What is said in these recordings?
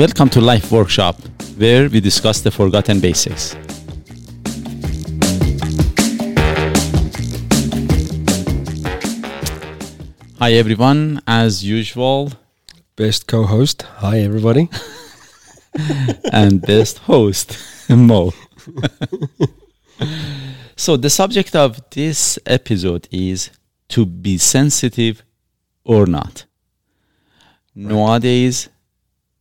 Welcome to Life Workshop, where we discuss the forgotten basics. Hi, everyone. As usual, Best co-host. Hi, everybody. and best host, Mo. so, the subject of this episode is to be sensitive or not. Nowadays,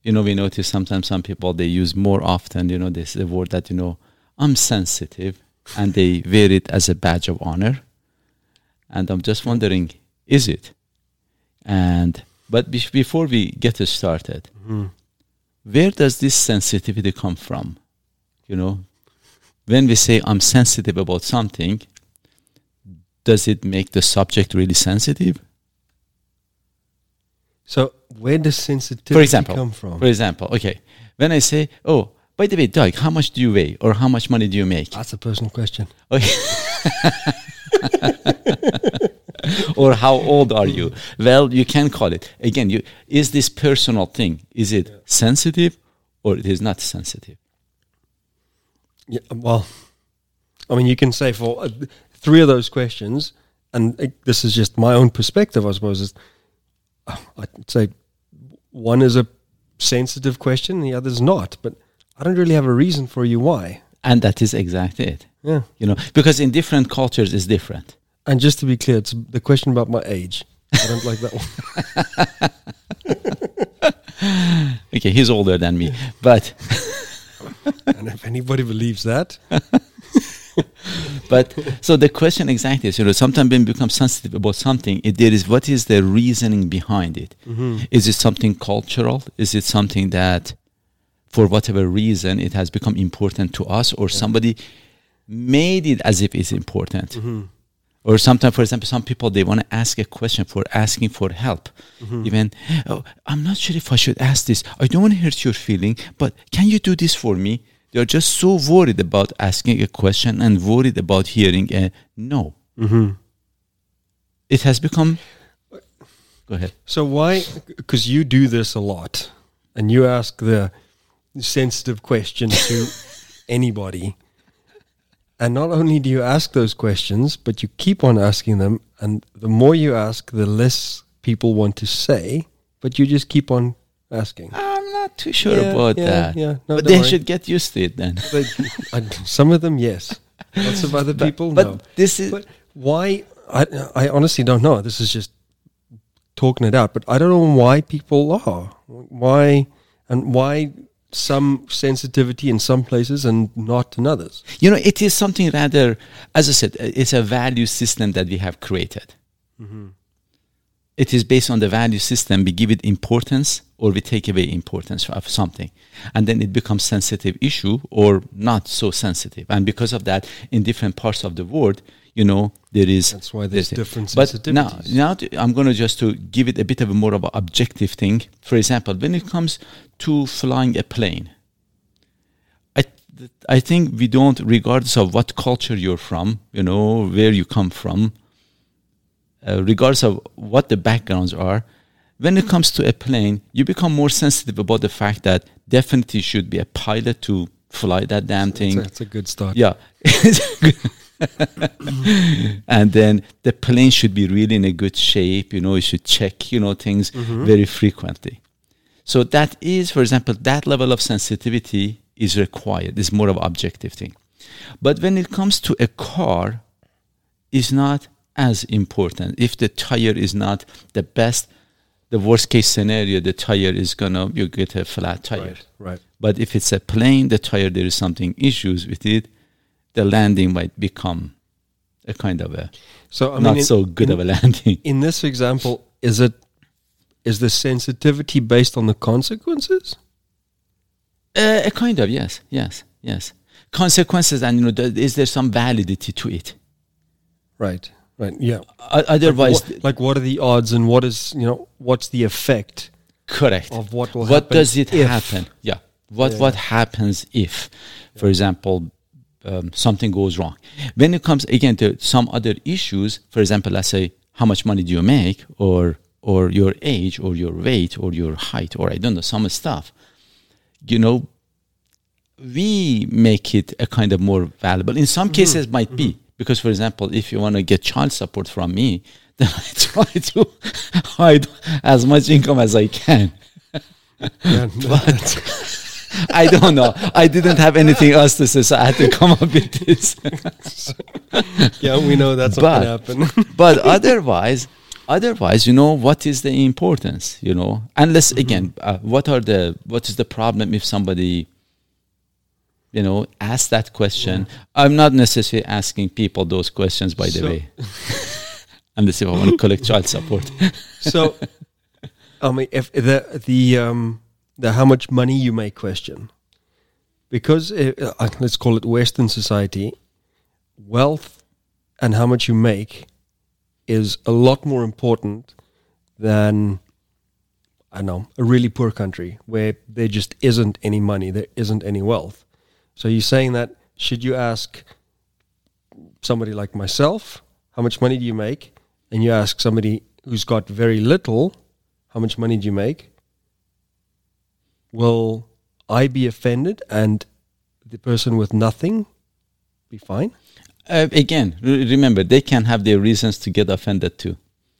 you know, we notice sometimes some people they use more often, you know, this the word that you know, I'm sensitive, and they wear it as a badge of honor. And I'm just wondering, is it? And but be- before we get started, mm-hmm. where does this sensitivity come from? You know, when we say I'm sensitive about something, does it make the subject really sensitive? So, where does sensitivity For example, come from? For example, okay, when I say, "Oh, by the way, Doug, how much do you weigh, or how much money do you make?" That's a personal question. Okay. or how old are you? Well, you can call it again. You is this personal thing? Is it sensitive, or it is not sensitive? Yeah, well, I mean, you can say for uh, three of those questions, and uh, this is just my own perspective, I suppose. Is I'd say one is a sensitive question, the other is not. But I don't really have a reason for you why. And that is exactly it. Yeah. You know, because in different cultures is different. And just to be clear, it's the question about my age. I don't like that one. Okay, he's older than me, but And if anybody believes that, but so the question exactly is, you know, sometimes when we become sensitive about something, it, there is what is the reasoning behind it? Mm-hmm. Is it something cultural? Is it something that, for whatever reason, it has become important to us, or somebody made it as if it's important? Mm-hmm. Or sometimes, for example, some people they want to ask a question for asking for help. Mm-hmm. Even, oh, I'm not sure if I should ask this. I don't want to hurt your feeling, but can you do this for me? They're just so worried about asking a question and worried about hearing a no. Mm-hmm. It has become. Go ahead. So why? Because you do this a lot, and you ask the sensitive questions to anybody. And not only do you ask those questions, but you keep on asking them, and the more you ask, the less people want to say. But you just keep on asking. Ah, Not too sure Yeah, about yeah, that. yeah. No, but they worry. should get used to it then. But some of them, yes. Lots of other people, but no. this is But why? I I honestly don't know. This is just talking it out. But I don't know why people are why and why some sensitivity in some places and not in others. You know, it is something rather, as I said, it's a value system that we have created. Mm-hmm. It is based on the value system. We give it importance or we take away importance of something. And then it becomes sensitive issue or not so sensitive. And because of that, in different parts of the world, you know, there is. That's why there's different But now, now to- I'm going to just to give it a bit of a more of an objective thing. For example, when it comes to flying a plane, I th- I think we don't, regardless of what culture you're from, you know, where you come from, uh, regardless of what the backgrounds are, when it comes to a plane, you become more sensitive about the fact that definitely should be a pilot to fly that damn That's thing. a, that's a good start. Yeah. and then the plane should be really in a good shape. You know, you should check, you know, things mm-hmm. very frequently. So that is, for example, that level of sensitivity is required. It's more of an objective thing. But when it comes to a car, is not as important. If the tire is not the best, the worst case scenario, the tire is gonna you get a flat tire. Right. Right. But if it's a plane, the tire, there is something issues with it, the landing might become a kind of a So I mean, not in- so good in, of a landing. in this example, is it is the sensitivity based on the consequences? Uh, a kind of yes, yes, yes. Consequences, and you know, th- is there some validity to it? Right. Right. Yeah. O- otherwise, What- like what are the odds and what is you know what's the effect correct. of what will what happen does it if- happen? Yeah. What Yeah. what happens if, for example, um, something goes wrong? When it comes again to some other issues, for example, let's say how much money do you make, or or your age, or your weight, or your height, or I don't know some stuff. you know, we make it a kind of more valuable. In some cases, might be because, for example, if you want to get child support from me, then I try to hide as much income as I can. Yeah, But I don't know. I didn't have anything else to say, so I had to come up with this. yeah, we know that's But- going to happen. but otherwise otherwise you know what is the importance you know unless again uh, what are the what is the problem if somebody you know ask that question. I'm not necessarily asking people those questions by the So- way. Unless if i want to collect child support. So, I mean, if the the um the how much money you make question, because uh, uh, let's call it Western society, wealth and how much you make is a lot more important than I don't know a really poor country where there just isn't any money, there isn't any wealth. So you're saying that should you ask somebody like myself, how much money do you make? And you ask somebody who's got very little, how much money do you make? Will I be offended and the person with nothing be fine? uh, again re- remember they can have their reasons to get offended too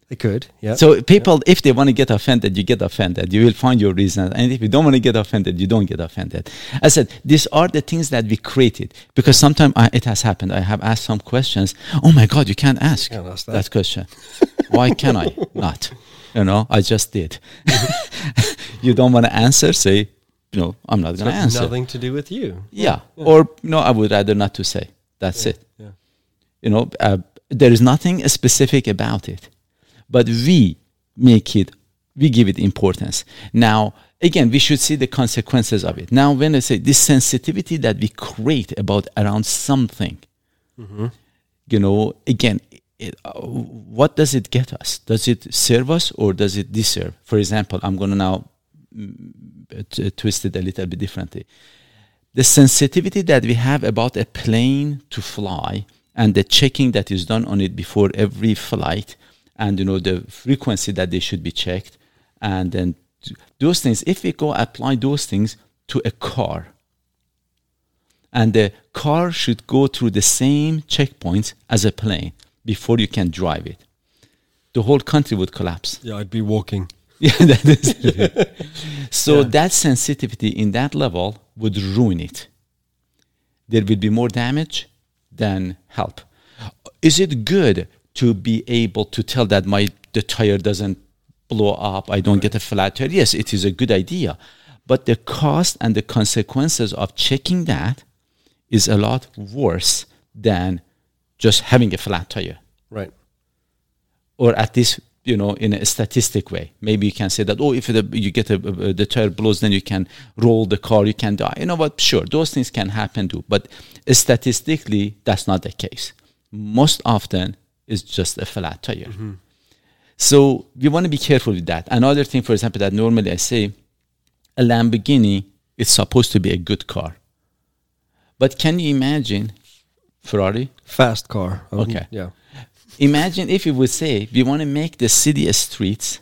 They could, yeah. So people, if they want to get offended, you get offended. You will find your reasons. And if you don't want to get offended, you don't get offended. I said, these are the things that we created. Because sometimes it has happened. I have asked some questions. Oh my God, you can't ask Can't ask that. that. question. Why can I not? You know, I just did. you don't want to answer, say, you know, I'm not going to answer. nothing to do with you. Yeah. Or, no, I would rather not to say. That's it Yeah. you know uh, there is nothing specific about it but we make it we give it importance. Now again we should see the consequences of it. Now when i say this sensitivity that we create about around something you know again it, uh, what does it get us? Does it serve us or does it deserve? For example i'm going to now mm, t- twist it a little bit differently. The sensitivity that we have about a plane to fly and the checking that is done on it before every flight and you know the frequency that they should be checked and then those things if we go apply those things to a car and the car should go through the same checkpoints as a plane before you can drive it the whole country would collapse Yeah, I'd be walking. yeah, that is. So Yeah. that sensitivity in that level would ruin it. There will be more damage than help. Is it good to be able to tell that my the tire doesn't blow up, I don't get a flat tire? Yes, it is a good idea. But the cost and the consequences of checking that is a lot worse than just having a flat tire Right. or at least you know in a statistic way maybe you can say that oh if the, you get a, a- the tire blows then you can roll the car you can die you know what sure those things can happen too but statistically that's not the case most often it's just a flat tire mm-hmm. so we want to be careful with that another thing for example that normally i say a lamborghini is supposed to be a good car but can you imagine ferrari Fast car. Wouldn't- Okay. Yeah. Imagine if we would say we want to make the city streets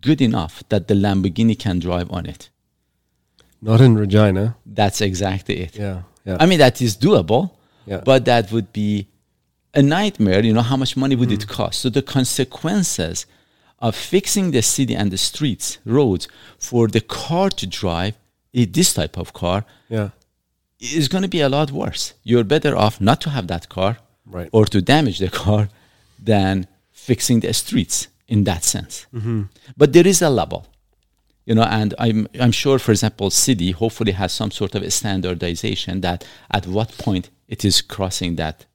good enough that the Lamborghini can drive on it. Not in Regina. That's exactly it. Yeah. Yeah. I mean, that is doable, Yeah. but that would be a nightmare. You know, how much money would it mm. cost? So the consequences of fixing the city and the streets, roads for the car to drive, i- this type of car, yeah. is going to be a lot worse. You're better off not to have that car Right. or to damage the car than fixing the streets in that sense. Mm-hmm. But there is a level, you know, and I'm I'm sure, for example, city hopefully has some sort of a standardization that at what point it is crossing that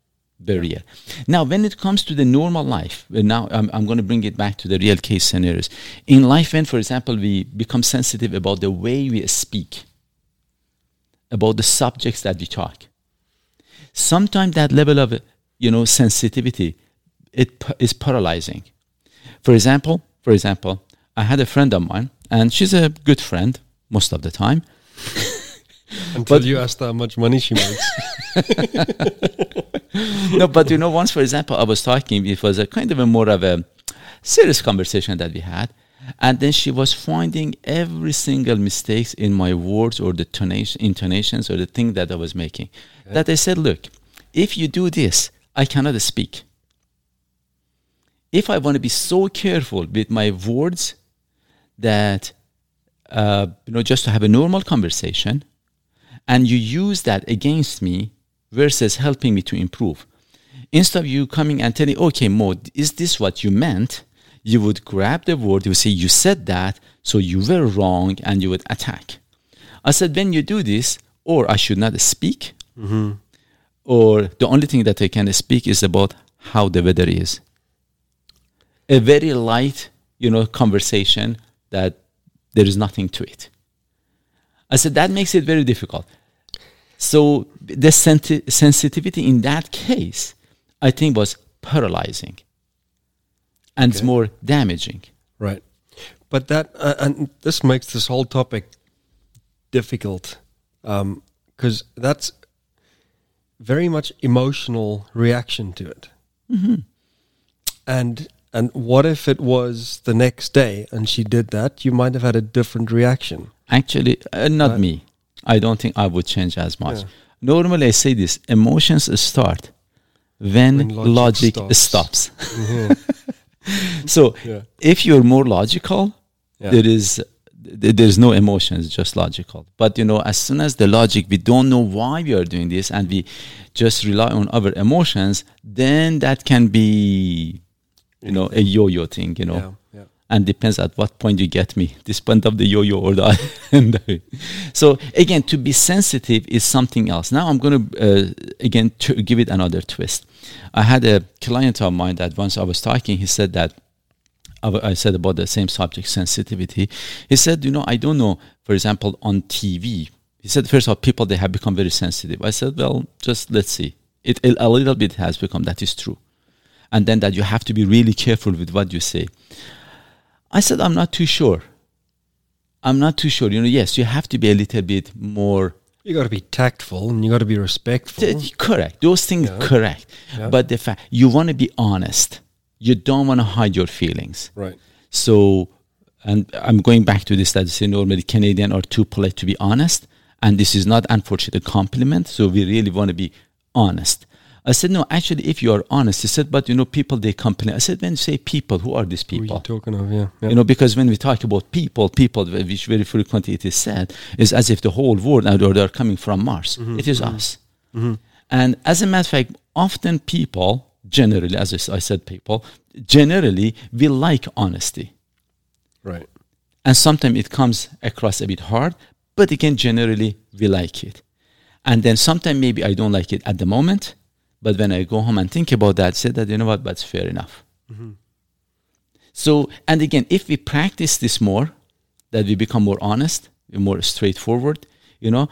Now, when it comes to the normal life, now I'm, I'm going to bring it back to the real case scenarios. In life, when, for example, we become sensitive about the way we speak, about the subjects that we talk, sometimes that level of you know sensitivity it is paralyzing. For example for example i had a friend of mine and she's a good friend most of the time Until But- you asked how much money she makes. no but you know once for example i was talking it was a kind of a more of a serious conversation that we had And then she was finding every single mistakes in my words or the tonation, intonations or the thing that I was making. That I said, look, if you do this, I cannot speak. If I want to be so careful with my words that uh, you know just to have a normal conversation, and you use that against me versus helping me to improve, instead of you coming and telling, okay, Mo, is this what you meant? You would grab the word, you would say, you said that, so you were wrong, and you would attack. I said, when you do this, or I should not speak, mm-hmm. or the only thing that I can speak is about how the weather is. A very light, you know, conversation that there is nothing to it. I said that makes it very difficult. So the senti- sensitivity in that case, I think, was paralyzing and it's Okay. more damaging. Right. But that, uh, and this makes this whole topic difficult because that's very much emotional reaction to it. And and what if it was the next day and she did that? You might have had a different reaction. Actually, uh, not me. I don't think I would change as much. Yeah. Normally, I say this emotions start when, When logic logic, stops. stops. so, Yeah. if you're more logical, Yeah. there is th- there's no emotions, just logical. But you know, as soon as the logic, we don't know why we are doing this, and we just rely on our emotions, then that can be, you know, a yo-yo thing. You know. And depends at what point you get me. This point of the yo-yo or the so again to be sensitive is something else. Now i'm going to uh, again to give it another twist. I had a client of mine that once i was talking he said that I said about the same subject sensitivity. He said you know i don't know for example on tv he said first of all people they have become very sensitive. I said well just let's see. It a a little bit has become that is true. And then that you have to be really careful with what you say I said, I'm not too sure. I'm not too sure. You know, yes, you have to be a little bit more You got to be tactful and you got to be respectful. T- correct. Those things Yeah. correct. Yeah. But the fact you want to be honest. You don't want to hide your feelings. Right. So, and I'm going back to this that say normally Canadian are too polite to be honest, and this is not unfortunately a compliment. So we really want to be honest. I said no. Actually, if you are honest, he said, but you know, people they complain. I said, when you say people, who are these are people? you talking of? Yeah. yeah. You know, because when we talk about people, people, which very frequently it is said, is as if the whole world or they are coming from Mars. Mm-hmm, it is mm-hmm, us. Mm-hmm. And as a matter of fact, often people, generally, as I said, people, generally, we like honesty. right. And sometimes it comes across a bit hard, but again, generally, we like it. And then sometimes maybe I don't like it at the moment, but when I go home and think about that, say that, you know what, that's fair enough. Mm-hmm. So, and again, if we practice this more, that we become more honest, more straightforward, you know,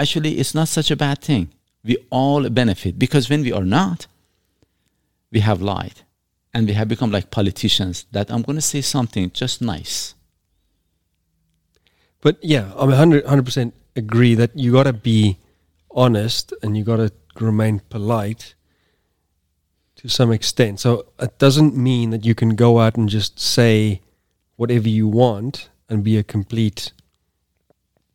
actually, it's not such a bad thing. We all benefit because when we are not, we have lied and we have become like politicians that I'm going to say something just nice. But yeah, I'm 100, 100 percent agree that you got to be honest and you got to remain polite to some extent. So it doesn't mean that you can go out and just say whatever you want and be a complete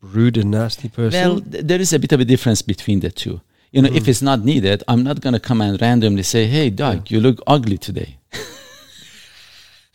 rude and nasty person. Well, th- there is a bit of a difference between the two. You know, if hmm. it's not needed, I'm not going to come and randomly say, "Hey, Doug, you look ugly today."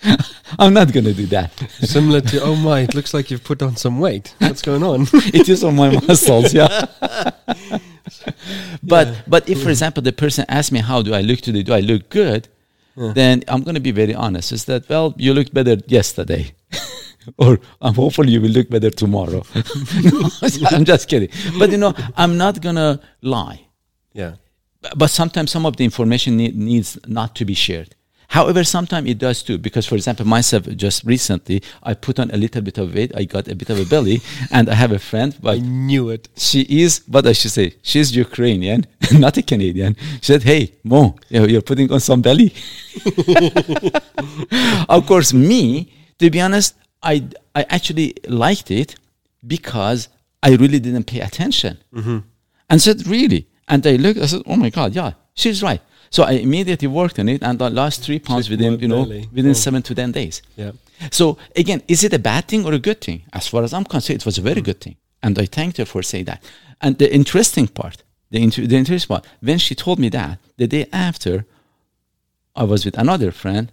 I'm not going to do that. Similar to, oh my, it looks like you've put on some weight. What's going on? it is on my muscles, yeah. but but if, for example, the person asks me, "How do I look today? Do I look good?" Then I'm going to be very honest. Is that well, you looked better yesterday, or um, hopefully you will look better tomorrow. no, I'm just kidding. But you know, I'm not going to lie. yeah. but sometimes some of the information need, needs not to be shared. However, sometimes it does too, because for example, myself just recently, I put on a little bit of weight. I got a bit of a belly, and I have a friend, But I knew it. she is, what I should say, she's Ukrainian, not a Canadian. She said, "Hey, Mo, you're putting on some belly." of course, me, to be honest, I I actually liked it because I really didn't pay attention, mm-hmm. and said, "Really?" And I looked, I said, "Oh my God, yeah, she's right." So I immediately worked on it, and I lost three pounds within, you know, within seven to ten days. Yeah. So again, is it a bad thing or a good thing? As far as I'm concerned, it was a very good thing, and I thanked her for saying that. And the interesting part, the, inter- the interesting part, when she told me that, the day after, I was with another friend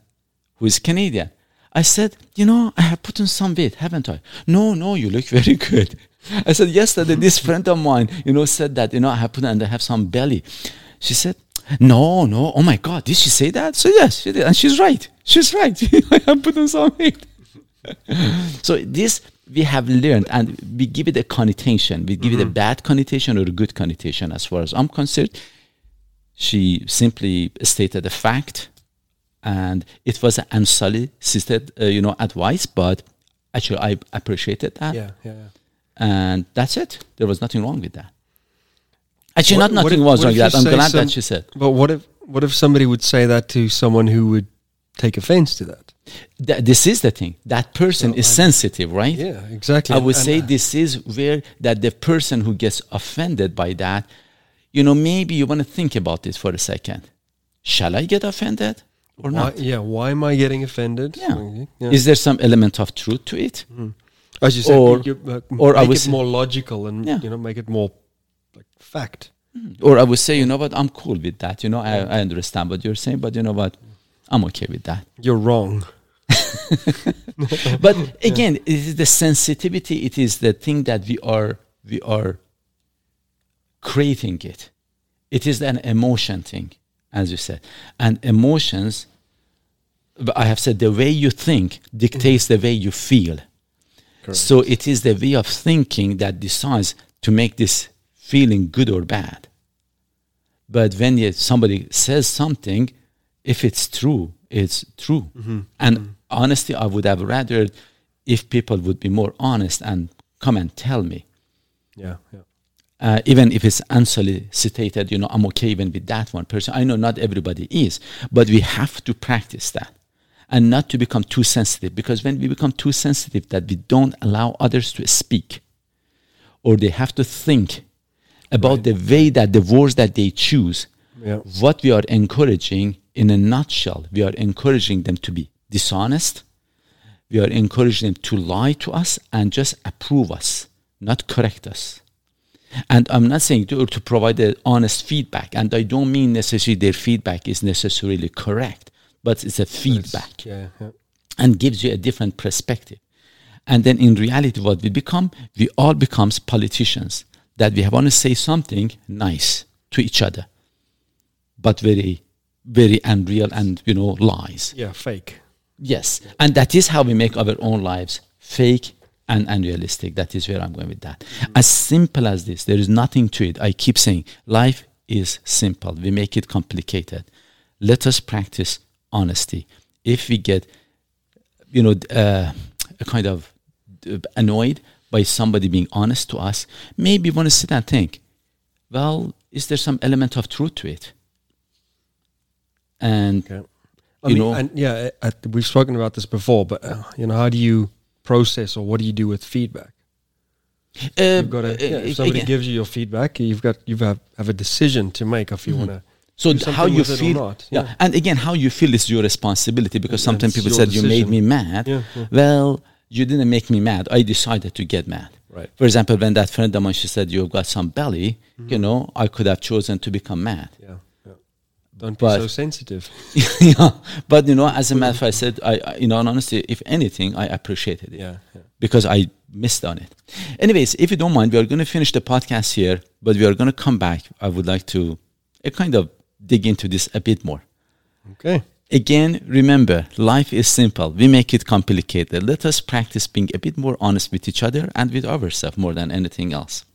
who is Canadian. I said, you know, I have put on some weight, haven't I? No, no, you look very good. I said, yesterday, this friend of mine, you know, said that, you know, I have put on and I have some belly. She said, no, no, oh my God, did she say that? So yes, she did. And she's right. She's right. I put on some weight. so this we have learned and we give it a connotation. We give it a bad connotation or a good connotation as far as I'm concerned. She simply stated a fact and it was an unsolicited, uh, you know, advice, but actually I appreciated that. Yeah, yeah, yeah. And that's it. There was nothing wrong with that. Actually, What- not nothing if- was wrong with that. I'm glad some- that you said. But what if what if somebody would say that to someone who would take offense to that? Th- this is the thing. That person is sensitive, right? Yeah, exactly. I would And- say and- this is where that the person who gets offended by that, you know, maybe you want to think about this for a second. Shall I get offended or why, not? yeah, why am I getting offended? Yeah. Yeah. Is there some element of truth to it? As you said, or- you, you, uh, or make was- it more logical and Yeah. you know make it more fact. Mm-hmm. Or I would say, you know what, I'm cool with that. You know, I, I understand what you're saying, but you know what, I'm okay with that. You're wrong. but again, it is the sensitivity. It is the thing that we are we are creating it. It is an emotion thing, as you said, and emotions. I have said the way you think dictates the way you feel. So it is the way of thinking that decides to make this feeling good or bad. But when you, somebody says something, if it's true, it's true. And honestly, I would have rather if people would be more honest and come and tell me. Yeah, yeah. Uh, even if it's unsolicited, you know, I'm okay even with that one person. I know not everybody is, but we have to practice that and not to become too sensitive because when we become too sensitive that we don't allow others to speak or they have to think about the way that the words that they choose Yeah. what we are encouraging in a nutshell we are encouraging them to be dishonest we are encouraging them to lie to us and just approve us not correct us and i'm not saying to, to provide the honest feedback and i don't mean necessarily their feedback is necessarily correct but it's a feedback Yeah, yeah. and gives you a different perspective. And then in reality, what we become, we all becomes politicians that we have want to say something nice to each other, but very, very unreal and you know lies. Yeah, fake. Yes, and that is how we make our own lives fake and unrealistic. That is where I'm going with that. As simple as this, there is nothing to it. I keep saying life is simple. We make it complicated. Let us practice honesty. If we get, you know, uh, a kind of uh, annoyed by somebody being honest to us, maybe want to sit and think, well, is there some element of truth to it? And Okay. I You mean, know- and yeah, I, I- we've spoken about this before, but uh, you know, how do you process or what do you do with feedback? uh, You've got to. uh, Yeah, if somebody again- gives you your feedback, you've got you have have a decision to make if you want to. So how you with it or feel, not, yeah. yeah. and again, how you feel is your responsibility because And sometimes people said you made me mad. Yeah, yeah. Well, you didn't make me mad. I decided to get mad. Right. For example, when that friend of mine she said you've got some belly, Mm-hmm. you know, I could have chosen to become mad. Yeah. yeah. Don't be But- so sensitive. yeah, but you know, as a matter of fact, I said, I, I, you know, and honestly, if anything, I appreciated it Yeah. yeah. because I missed on it. Anyways, if you don't mind, we are going to finish the podcast here, but we are going to come back. I would like to uh, kind of dig into this a bit more. Okay. Again, remember, life is simple. We make it complicated. Let us practice being a bit more honest with each other and with ourselves more than anything else.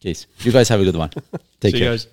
Okay, so you guys have a good one. Take See you care. guys.